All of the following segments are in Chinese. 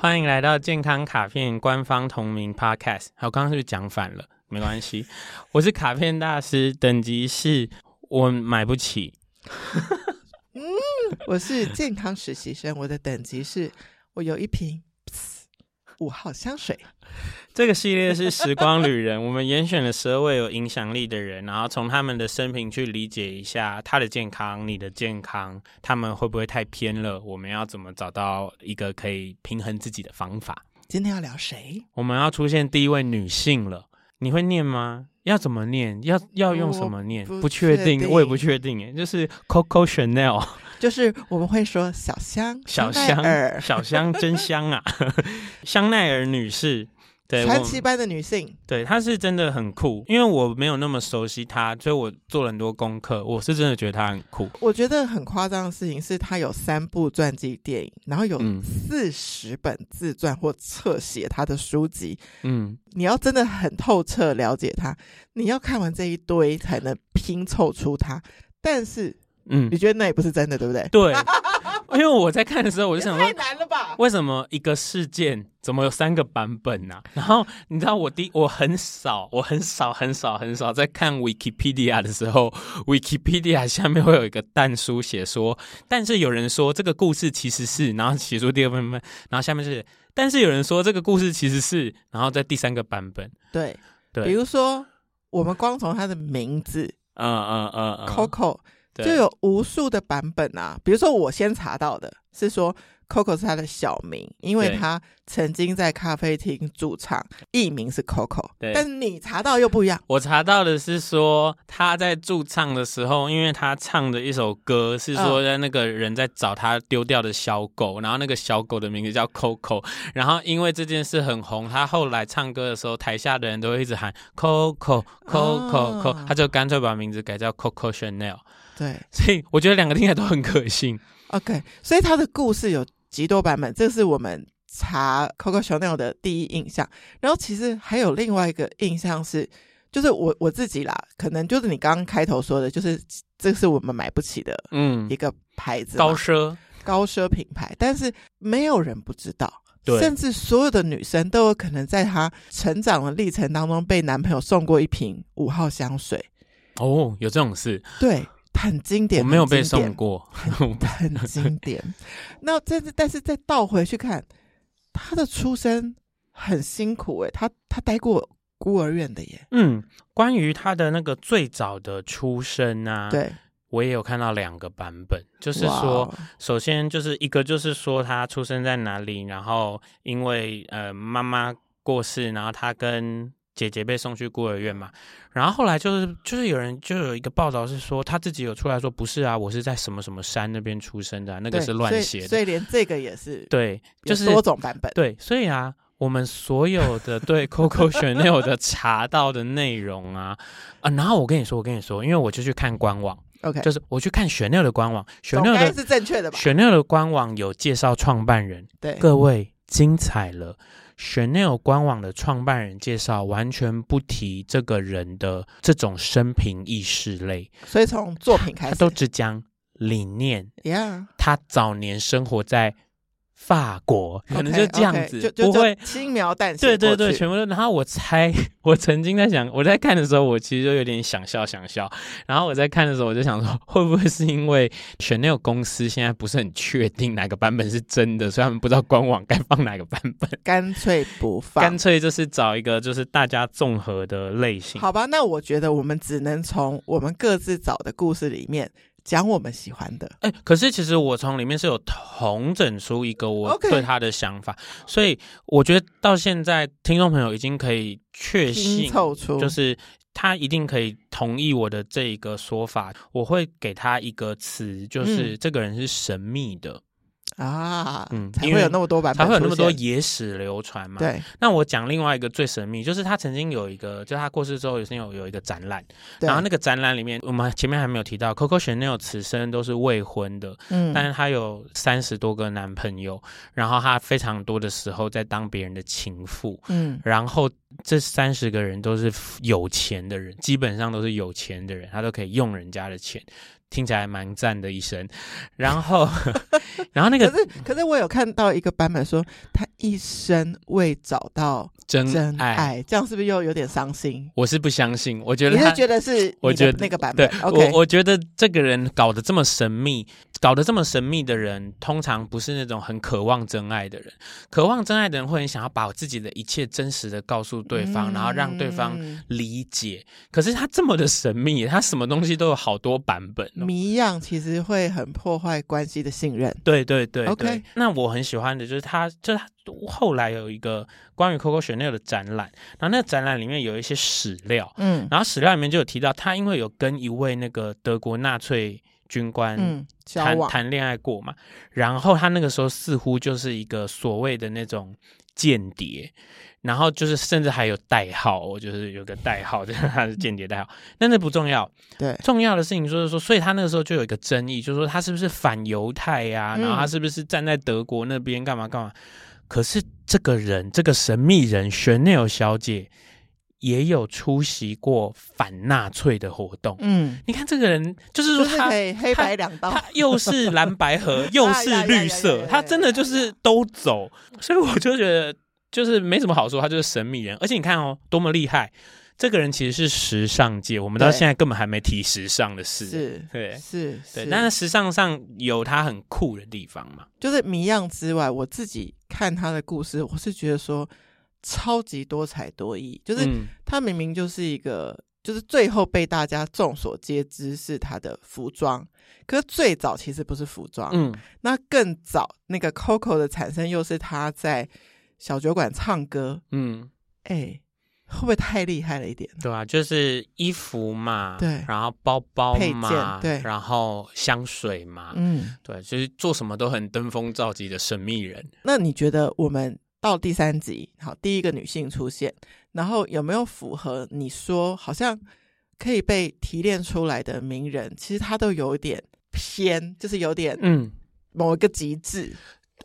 欢迎来到健康卡片官方同名 Podcast。好，刚刚是不是讲反了？没关系，我是卡片大师，等级是我买不起。嗯，我是健康实习生，我的等级是我有一瓶五号香水。这个系列是时光旅人，我们严选了十二位有影响力的人，然后从他们的生平去理解一下他的健康、你的健康，他们会不会太偏了？我们要怎么找到一个可以平衡自己的方法？今天要聊谁？我们要出现第一位女性了，你会念吗？要怎么念？要要用什么念？不确定，我也不确定。哎，就是 Coco Chanel。就是我们会说小香，小香，小香真香啊！香奈儿女士，对，传奇般的女性，对，她是真的很酷。因为我没有那么熟悉她，所以我做了很多功课。我是真的觉得她很酷。我觉得很夸张的事情是，她有三部传记电影，然后有四十本自传或侧写她的书籍。嗯，你要真的很透彻了解她，你要看完这一堆才能拼凑出她。但是。嗯，你觉得那也不是真的，对不对？对，因为我在看的时候，我就想说，太难了吧？为什么一个事件怎么有三个版本呢、啊？然后你知道我第我很少，我很少很少很少在看 Wikipedia 的时候，Wikipedia 下面会有一个但书写说，但是有人说这个故事其实是，然后写出第二版本，然后下面是，但是有人说这个故事其实是，然后在第三个版本，对对，比如说我们光从他的名字，嗯嗯嗯，嗯，Coco。就有无数的版本啊，比如说我先查到的是说 Coco 是他的小名，因为他曾经在咖啡厅驻唱，艺名是 Coco。对，但你查到又不一样。我查到的是说他在驻唱的时候，因为他唱的一首歌是说在那个人在找他丢掉的小狗，然后那个小狗的名字叫 Coco，然后因为这件事很红，他后来唱歌的时候，台下的人都会一直喊 Coco Coco Coco，他就干脆把名字改叫 Coco Chanel。对，所以我觉得两个听起来都很可信。OK，所以他的故事有极多版本，这是我们查 Coco Chanel 的第一印象。然后其实还有另外一个印象是，就是我我自己啦，可能就是你刚刚开头说的，就是这是我们买不起的，嗯，一个牌子，高奢高奢品牌，但是没有人不知道，对，甚至所有的女生都有可能在她成长的历程当中被男朋友送过一瓶五号香水。哦，有这种事？对。很经典，我没有被送过，很，很经典。那但是，但是再倒回去看，他的出身很辛苦诶，他他待过孤儿院的耶。嗯，关于他的那个最早的出生啊，对，我也有看到两个版本，就是说，首先就是一个就是说他出生在哪里，然后因为呃妈妈过世，然后他跟。姐姐被送去孤儿院嘛，然后后来就是就是有人就有一个报道是说他自己有出来说不是啊，我是在什么什么山那边出生的，啊，那个是乱写的，所以连这个也是对，就是多种版本。对，所以啊，我们所有的对 Coco Chanel 的查到的内容啊啊，然后我跟你说，我跟你说，因为我就去看官网，OK，就是我去看 Chanel 的官网，Chanel 的是正确的吧？Chanel 的官网有介绍创办人，对，各位精彩了。Chanel 官网的创办人介绍完全不提这个人的这种生平意识类，所以从作品开始，他都只讲理念。Yeah. 他早年生活在。法国可能就这样子，okay, okay, 不会轻描淡写。对对对，全部都。然后我猜，我曾经在想，我在看的时候，我其实就有点想笑想笑。然后我在看的时候，我就想说，会不会是因为 Chanel 公司现在不是很确定哪个版本是真的，所以他们不知道官网该放哪个版本，干脆不放，干脆就是找一个就是大家综合的类型。好吧，那我觉得我们只能从我们各自找的故事里面。讲我们喜欢的，哎、欸，可是其实我从里面是有同整出一个我对他的想法.所以我觉得到现在听众朋友已经可以确信，就是他一定可以同意我的这一个说法。我会给他一个词，就是这个人是神秘的。嗯啊，嗯，才会有那么多版本，才会有那么多野史流传嘛。对，那我讲另外一个最神秘，就是他曾经有一个，就他过世之后，有有有一个展览，然后那个展览里面，我们前面还没有提到，Coco Chanel 此生都是未婚的，嗯，但是她有三十多个男朋友，然后她非常多的时候在当别人的情妇，嗯，然后这三十个人都是有钱的人，基本上都是有钱的人，他都可以用人家的钱。听起来蛮赞的一生，然后，然后那个可是可是我有看到一个版本说他一生未找到真爱，真爱这样是不是又有点伤心？我是不相信，我觉得他你是觉得是，我觉得那个版本，我我觉得这个人搞得这么神秘，搞得这么神秘的人，通常不是那种很渴望真爱的人。渴望真爱的人会很想要把我自己的一切真实的告诉对方，嗯、然后让对方理解。可是他这么的神秘，他什么东西都有好多版本。谜样其实会很破坏关系的信任。对对对，对，OK。那我很喜欢的就是他，就是他后来有一个关于 Coco Chanel 的展览，然后那个展览里面有一些史料，嗯，然后史料里面就有提到他因为有跟一位那个德国纳粹军官谈谈恋爱过嘛，然后他那个时候似乎就是一个所谓的那种间谍。然后就是，甚至还有代号，我就是有个代号，就 是他是间谍代号。但那不重要，对，重要的事情就是说，所以他那个时候就有一个争议，就是说他是不是反犹太呀、啊？然后他是不是站在德国那边干嘛干嘛？可是这个人，这个神秘人 Chanel 小姐也有出席过反纳粹的活动。嗯，你看这个人，就是说他就是黑白两道，他又是蓝白河，又是绿色，他真的就是都走。所以我就觉得。就是没什么好说，他就是神秘人，而且你看哦，多么厉害！这个人其实是时尚界，我们到现在根本还没提时尚的事，是，对，是，对。但是时尚上有他很酷的地方嘛，就是谜样之外，我自己看他的故事，我是觉得说超级多才多艺，就是他明明就是一个，就是最后被大家众所皆知是他的服装，可是最早其实不是服装，嗯，那更早那个 Coco 的产生又是他在。小酒馆唱歌，嗯，哎、欸，会不会太厉害了一点？对啊，就是衣服嘛，对，然后包包配件，对，然后香水嘛，嗯，对，就是做什么都很登峰造极的神秘人。那你觉得我们到第三集，好，第一个女性出现，然后有没有符合你说好像可以被提炼出来的名人？其实他都有点偏，就是有点嗯，某一个极致。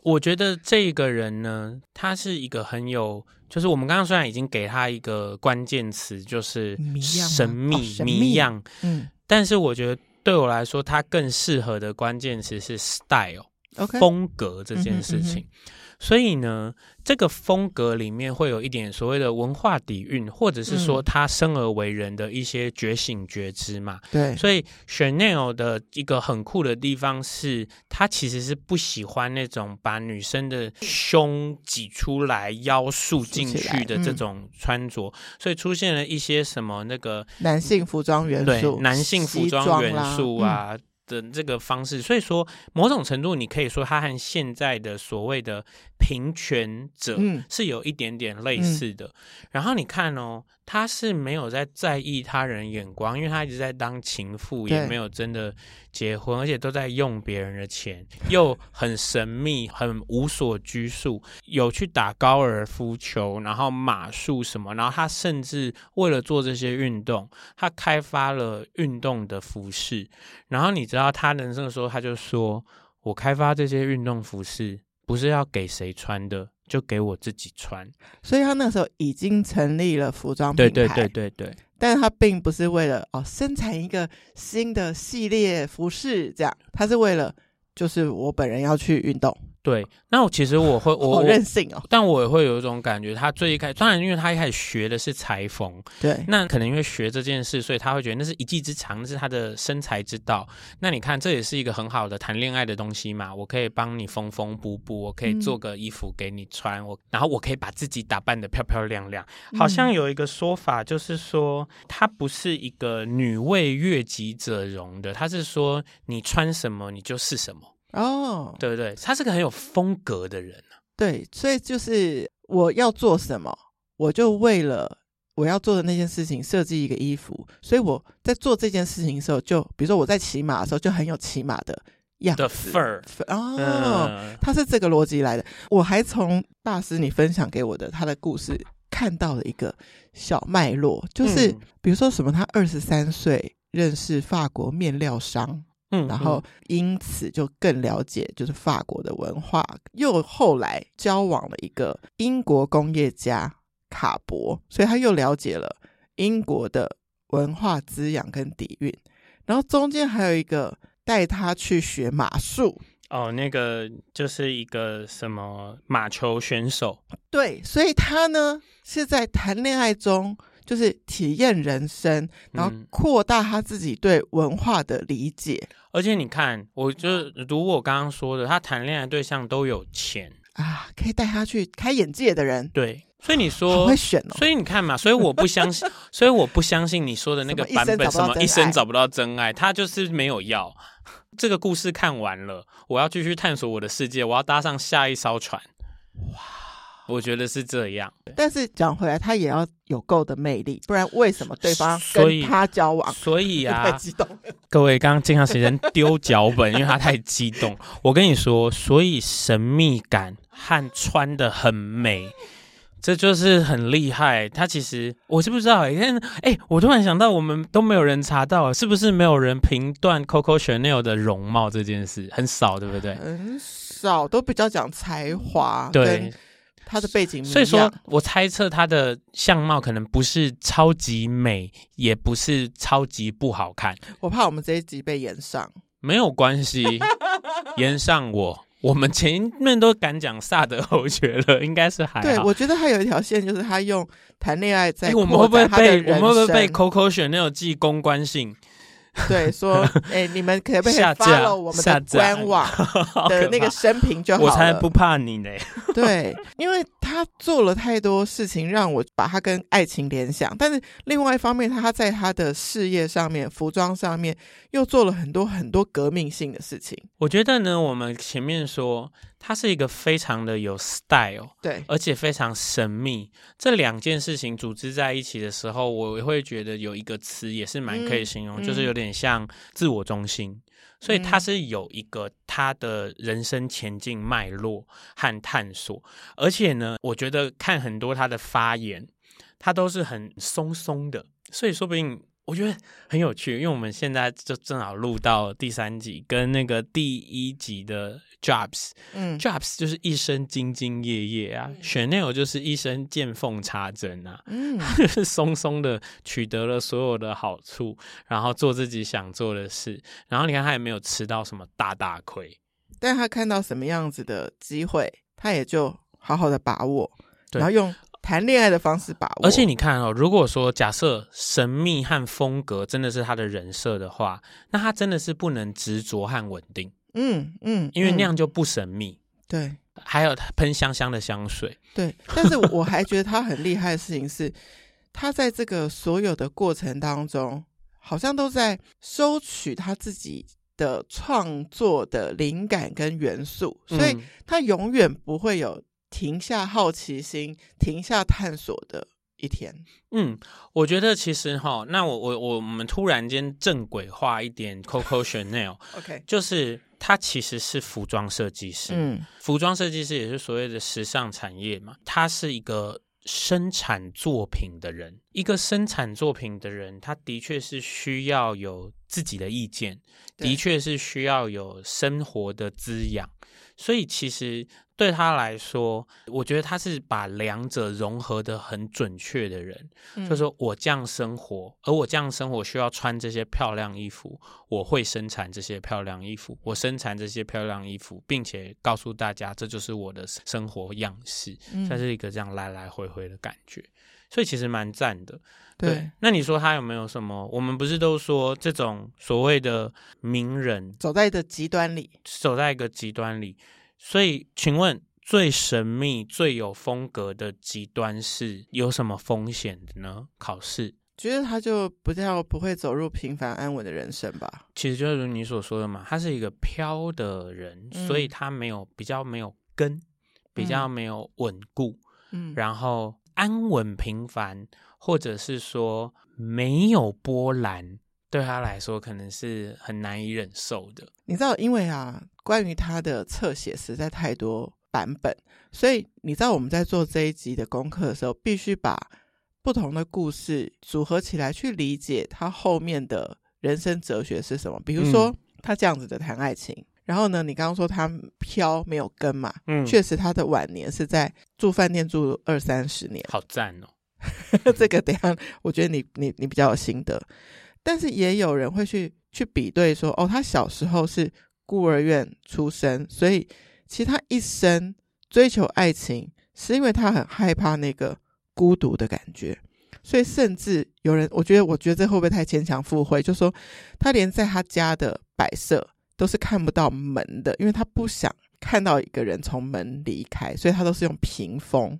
我觉得这个人呢，他是一个很有，就是我们刚刚虽然已经给他一个关键词，就是神秘谜样，嗯，但是我觉得对我来说，他更适合的关键词是 style，OK，风格这件事情。嗯哼嗯哼。所以呢，这个风格里面会有一点所谓的文化底蕴，或者是说他生而为人的一些觉醒觉知嘛。对，所以 Chanel 的一个很酷的地方是，他其实是不喜欢那种把女生的胸挤出来、腰束进去的这种穿着，所以出现了一些什么那个男性服装元素，对，男性服装元素啊。的这个方式，所以说某种程度，你可以说他和现在的所谓的平权者是有一点点类似的。嗯嗯、然后你看哦，他是没有在在意他人眼光，因为他一直在当情妇，也没有真的结婚，而且都在用别人的钱，又很神秘，很无所拘束，有去打高尔夫球，然后马术什么，然后他甚至为了做这些运动，他开发了运动的服饰，然后你知道他人生的时候，他就说：“我开发这些运动服饰。”不是要给谁穿的，就给我自己穿。所以他那时候已经成立了服装品牌，对对对对对。但是它并不是为了哦生产一个新的系列服饰这样，它是为了就是我本人要去运动。对，那我其实我会 我好任性哦，但我也会有一种感觉，他最一开始，当然因为他一开始学的是裁缝，对，那可能因为学这件事，所以他会觉得那是一技之长，那是他的生财之道。那你看，这也是一个很好的谈恋爱的东西嘛，我可以帮你缝缝补补，我可以做个衣服给你穿，嗯、我然后我可以把自己打扮的漂漂亮亮。好像有一个说法，就是说他不是一个女为悦己者容的，他是说你穿什么你就是什么。哦，对不对？他是个很有风格的人啊。对，所以就是我要做什么，我就为了我要做的那件事情设计一个衣服。所以我在做这件事情的时候，就比如说我在骑马的时候，就很有骑马的样子。The fur。哦，嗯，他是这个逻辑来的。我还从大师你分享给我的他的故事看到了一个小脉络，就是比如说什么，他二十三岁认识法国面料商。嗯，然后因此就更了解就是法国的文化，又后来交往了一个英国工业家卡伯，所以他又了解了英国的文化滋养跟底蕴。然后中间还有一个带他去学马术。哦，那个就是一个什么马球选手。对，所以他呢是在谈恋爱中，就是体验人生，然后扩大他自己对文化的理解。嗯、而且你看，我就是如我刚刚说的，他谈恋爱对象都有钱啊，可以带他去开眼界的人。对，所以你说会选哦。所以你看嘛，所以我不相信，所以我不相信你说的那个版本，什么一生找不到真爱，他就是没有要。这个故事看完了，我要继续探索我的世界，我要搭上下一艘船。哇，我觉得是这样。但是讲回来，他也要有够的魅力，不然为什么对方跟他交往？所以，啊，太激动。各位刚刚经常时间丢脚本，因为他太激动。我跟你说，所以神秘感和穿的很美。这就是很厉害，他其实我是不知道哎，哎，我突然想到，我们都没有人查到，是不是没有人评断 Coco Chanel 的容貌这件事？很少，对不对？很少，都比较讲才华，对他的背景。所以说我猜测他的相貌可能不是超级美，也不是超级不好看。我怕我们这一集被延上，没有关系，延上我。我们前面都敢讲萨德侯爵了，应该是还好。对，我觉得他有一条线，就是他用谈恋爱在、欸。我们会不会被我们会不会被 Coco Chanel 记公关信？对，说，哎、欸，你们可不可以 follow 我们的官网的 那个生平就好了。我才不怕你呢。对，因为他做了太多事情，让我把他跟爱情联想。但是另外一方面，他在他的事业上面、服装上面又做了很多很多革命性的事情。我觉得呢，我们前面说。他是一个非常的有 style，对，而且非常神秘。这两件事情组织在一起的时候，我会觉得有一个词也是蛮可以形容，嗯、就是有点像自我中心。嗯、所以他是有一个他的人生前进脉络和探索。而且呢，我觉得看很多他的发言，他都是很松松的，所以说不定。我觉得很有趣，因为我们现在就正好录到第三集，跟那个第一集的 Jobs，嗯，Jobs 就是一生兢兢业业啊，Chanel 就是一生见缝插针啊，嗯，就是松松的取得了所有的好处，然后做自己想做的事，然后你看他也没有吃到什么大大亏，但他看到什么样子的机会，他也就好好的把握，然后用。谈恋爱的方式把握，而且你看哦，如果说假设神秘和风格真的是他的人设的话，那他真的是不能执着和稳定。嗯嗯，嗯因为那样就不神秘。对，还有他喷香香的香水。对，但是我还觉得他很厉害的事情是，他在这个所有的过程当中，好像都在收取他自己的创作的灵感跟元素，所以他永远不会有。停下好奇心，停下探索的一天。嗯，我觉得其实哈，那我我我们突然间正轨化一点，Coco Chanel，OK，就是他其实是服装设计师。嗯，服装设计师也是所谓的时尚产业嘛，他是一个生产作品的人。一个生产作品的人，他的确是需要有自己的意见，的确是需要有生活的滋养。所以其实。对他来说，我觉得他是把两者融合的很准确的人。嗯、就是说我这样生活，而我这样生活需要穿这些漂亮衣服，我会生产这些漂亮衣服，我生产这些漂亮衣服，并且告诉大家这就是我的生活样式。它、嗯、是一个这样来来回回的感觉，所以其实蛮赞的。对，对，那你说他有没有什么？我们不是都说这种所谓的名人走在一个极端里，走在一个极端里。所以，请问最神秘、最有风格的极端是有什么风险的呢？考试，觉得他就不叫不会走入平凡安稳的人生吧？其实就如你所说的嘛，他是一个飘的人，嗯、所以他没有比较没有根，比较没有稳固，嗯，然后安稳平凡，或者是说没有波澜。对他来说，可能是很难以忍受的。你知道，因为啊，关于他的侧写实在太多版本，所以你知道我们在做这一集的功课的时候，必须把不同的故事组合起来，去理解他后面的人生哲学是什么。比如说，他这样子的谈爱情，嗯、然后呢，你刚刚说他飘没有根嘛，嗯，确实他的晚年是在住饭店住二三十年，好赞哦。这个等下，我觉得你你你比较有心得。但是也有人会去去比对说，哦，他小时候是孤儿院出生，所以其实他一生追求爱情，是因为他很害怕那个孤独的感觉。所以甚至有人，我觉得，我觉得这会不会太牵强附会？就说他连在他家的摆设都是看不到门的，因为他不想看到一个人从门离开，所以他都是用屏风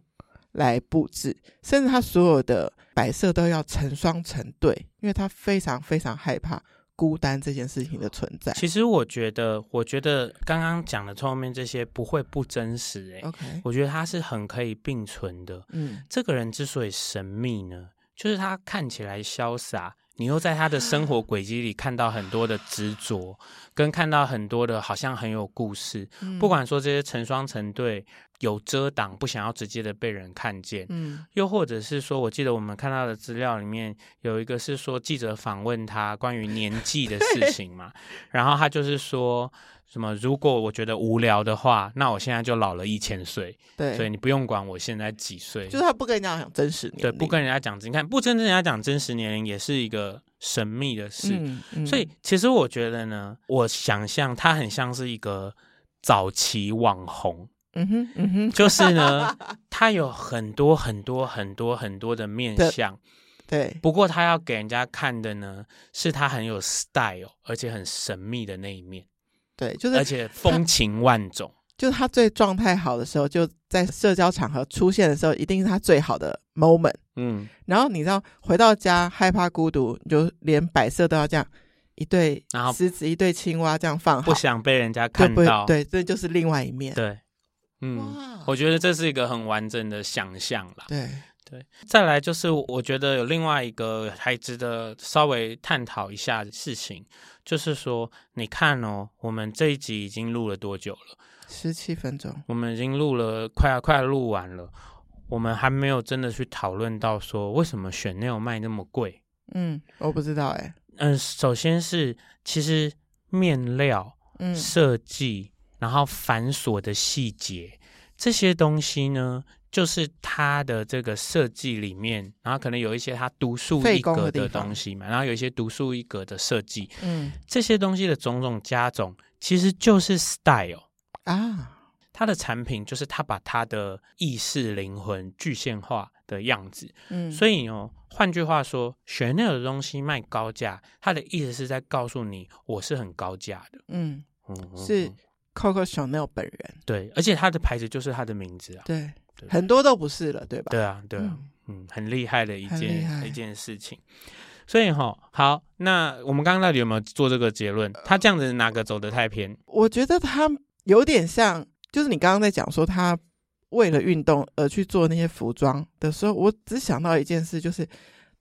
来布置，甚至他所有的摆设都要成双成对，因为他非常非常害怕孤单这件事情的存在。其实我觉得，我觉得刚刚讲的后面这些不会不真实，欸，诶，OK，我觉得他是很可以并存的。嗯，这个人之所以神秘呢，就是他看起来潇洒。你又在他的生活轨迹里看到很多的执着，跟看到很多的好像很有故事。嗯、不管说这些成双成对有遮挡，不想要直接的被人看见，嗯，又或者是说，我记得我们看到的资料里面有一个是说记者访问他关于年纪的事情嘛，然后他就是说。什么？如果我觉得无聊的话，那我现在就老了一千岁。对，所以你不用管我现在几岁。就是他不跟人家讲真实年龄，对，不跟人家讲。你看，不跟人家讲真实年龄，也是一个神秘的事。嗯嗯、所以，其实我觉得呢，我想象他很像是一个早期网红。嗯哼，嗯哼，就是呢，他有很多很多很多很多的面相。对。不过，他要给人家看的呢，是他很有 style，而且很神秘的那一面。对，就是而且风情万种，就是他最状态好的时候，就在社交场合出现的时候，一定是他最好的 moment。嗯，然后你知道回到家害怕孤独，你就连摆设都要这样一对，然后狮子一对青蛙这样放好，不想被人家看到。对，这就是另外一面。对，嗯，我觉得这是一个很完整的想象啦。对对，再来就是我觉得有另外一个还值得稍微探讨一下的事情。就是说，你看哦，我们这一集已经录了多久了？十七分钟。我们已经录了，快要快要录完了。我们还没有真的去讨论到说，为什么 Chanel 卖那么贵？嗯，我不知道哎。嗯，首先是其实面料、嗯，设计，然后繁琐的细节这些东西呢。就是它的这个设计里面，然后可能有一些它独树一格的东西嘛，然后有一些独树一格的设计，嗯，这些东西的种种加总，其实就是 style 啊。它的产品就是它把它的意识灵魂具现化的样子，嗯，所以哦，换句话说，Chanel 的东西卖高价，它的意思是在告诉你，我是很高价的，嗯，嗯，是 Coco Chanel 本人，对，而且他的牌子就是他的名字啊，对。很多都不是了，对吧？对啊，对啊，嗯，嗯，很厉害的一件一件事情。所以哈，好，那我们刚刚到底有没有做这个结论？他这样子哪个走得太偏？我觉得他有点像，就是你刚刚在讲说他为了运动而去做那些服装的时候，我只想到一件事，就是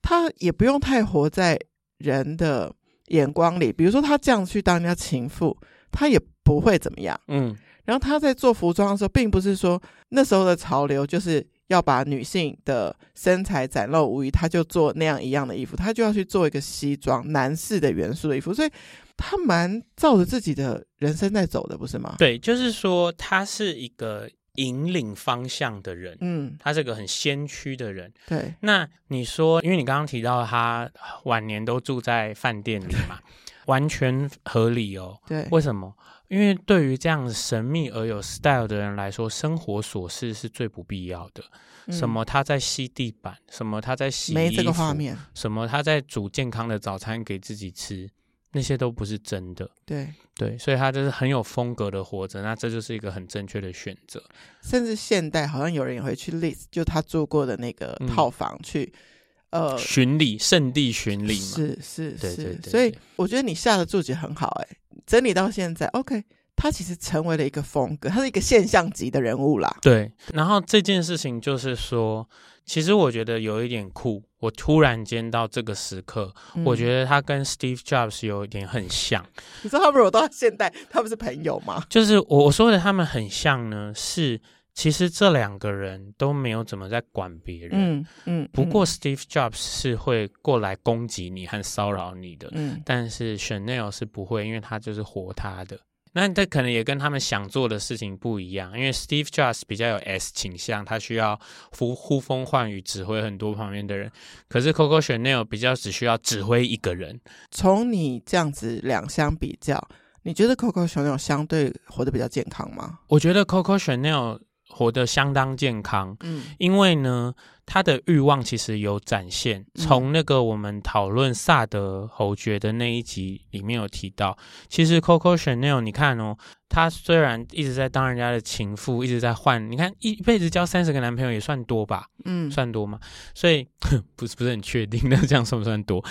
他也不用太活在人的眼光里。比如说他这样去当人家情妇，他也不会怎么样。嗯。然后他在做服装的时候，并不是说那时候的潮流就是要把女性的身材展露无遗，他就做那样一样的衣服，他就要去做一个西装男士的元素的衣服，所以他蛮照着自己的人生在走的，不是吗？对，就是说他是一个引领方向的人，嗯，他是个很先驱的人。对，那你说，因为你刚刚提到他晚年都住在饭店里嘛，完全合理哦。对，为什么？因为对于这样神秘而有 style 的人来说，生活琐事是最不必要的。嗯、什么他在吸地板，什么他在洗没这个画面。什么他在煮健康的早餐给自己吃，那些都不是真的。对对，所以他就是很有风格的活着，那这就是一个很正确的选择。甚至现代好像有人也会去 list，就他住过的那个套房去。嗯呃，巡礼圣地巡礼嘛，是是是，对对对对，所以我觉得你下的注解很好，哎，整理到现在，OK，他其实成为了一个风格，他是一个现象级的人物啦。对，然后这件事情就是说，其实我觉得有一点酷，我突然间到这个时刻，嗯、我觉得他跟 Steve Jobs 有一点很像。你说他们如果到现代，他们是朋友吗？就是我我说的他们很像呢，是。其实这两个人都没有怎么在管别人，嗯嗯。不过 Steve Jobs 是会过来攻击你和骚扰你的，嗯。但是 Chanel 是不会，因为他就是活他的。那这可能也跟他们想做的事情不一样，因为 Steve Jobs 比较有 S 倾向，他需要呼呼风唤雨，指挥很多旁边的人。可是 Coco Chanel 比较只需要指挥一个人。从你这样子两相比较，你觉得 Coco Chanel 相对活得比较健康吗？我觉得 Coco Chanel 活得相当健康，嗯，因为呢。他的欲望其实有展现，从那个我们讨论萨德侯爵的那一集里面有提到，其实 Coco Chanel，你看哦。他虽然一直在当人家的情妇，一直在换，你看一辈子交三十个男朋友也算多吧？嗯，算多吗？所以 不是不是很确定那，这样算不算多？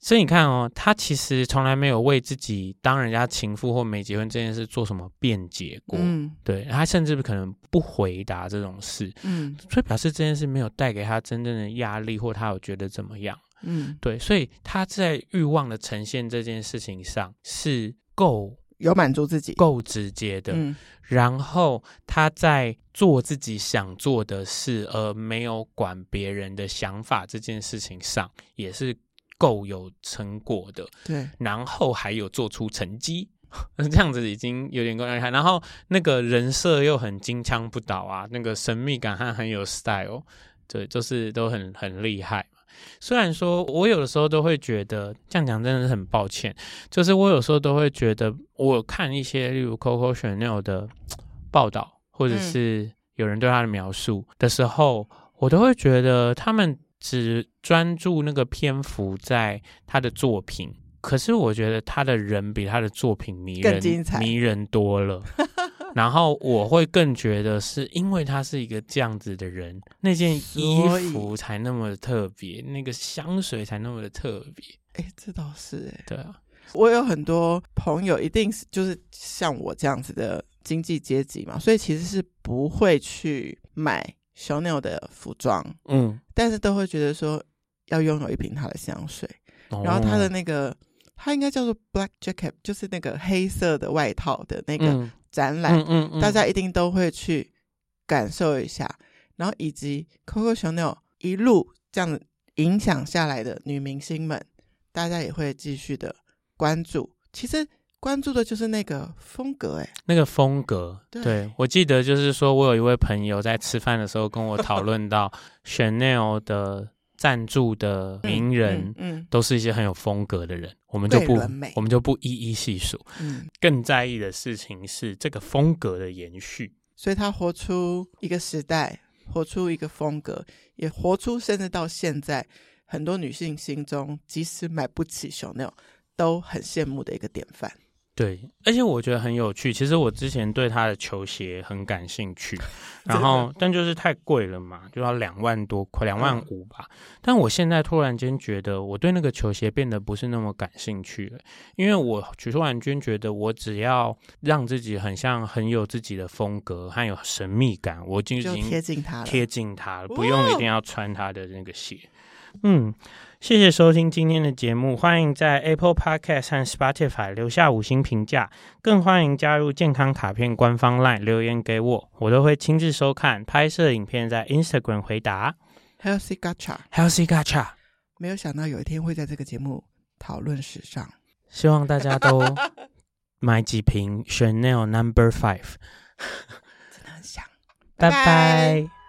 所以你看哦，他其实从来没有为自己当人家情妇或没结婚这件事做什么辩解过。嗯，对，他甚至可能不回答这种事。嗯，所以表示这件事没有带给她真正的压力，或他有觉得怎么样？嗯，对，所以他在欲望的呈现这件事情上是够。有满足自己，够直接的。嗯，然后他在做自己想做的事，而没有管别人的想法这件事情上，也是够有成果的。对，然后还有做出成绩，这样子已经有点够厉害。然后那个人设又很金枪不倒啊，那个神秘感还很有 style，对，就是都很很厉害。虽然说，我有的时候都会觉得这样讲真的是很抱歉，就是我有时候都会觉得，我看一些例如 Coco Chanel 的报道，或者是有人对他的描述的时候，嗯、我都会觉得他们只专注那个篇幅在他的作品，可是我觉得他的人比他的作品迷人，更精彩迷人多了。然后我会更觉得是因为他是一个这样子的人，那件衣服才那么的特别，那个香水才那么的特别。哎，这倒是哎。对啊，我有很多朋友，一定是就是像我这样子的经济阶级嘛，所以其实是不会去买 Chanel 的服装，嗯，但是都会觉得说要拥有一瓶他的香水，哦、然后他的那个，他应该叫做 Black Jacket，就是那个黑色的外套的那个。嗯展览，嗯嗯嗯，大家一定都会去感受一下，然后以及 Coco Chanel 一路这样影响下来的女明星们，大家也会继续的关注。其实关注的就是那个风格，哎，那个风格。对，对，我记得就是说我有一位朋友在吃饭的时候跟我讨论到 Chanel 的。赞助的名人，嗯，都是一些很有风格的人，我们就不，我们就不一一细数。嗯，更在意的事情是这个风格的延续，所以他活出一个时代，活出一个风格，也活出甚至到现在很多女性心中，即使买不起 Chanel，都很羡慕的一个典范。对，而且我觉得很有趣。其实我之前对他的球鞋很感兴趣，然后但就是太贵了嘛，就要两万多块，两万五吧。嗯、但我现在突然间觉得，我对那个球鞋变得不是那么感兴趣了，因为我突然间觉得，我只要让自己很像很有自己的风格，还有神秘感，我就已经贴近他了，贴近他了，不用一定要穿他的那个鞋。嗯。谢谢收听今天的节目，欢迎在 Apple Podcast 和 Spotify 留下五星评价，更欢迎加入健康卡片官方 LINE 留言给我，我都会亲自收看，拍摄影片在 Instagram 回答。Healthy Gacha，Healthy Gacha，没有想到有一天会在这个节目讨论时尚，希望大家都 买几瓶 Chanel Number Five，真的很香，拜拜。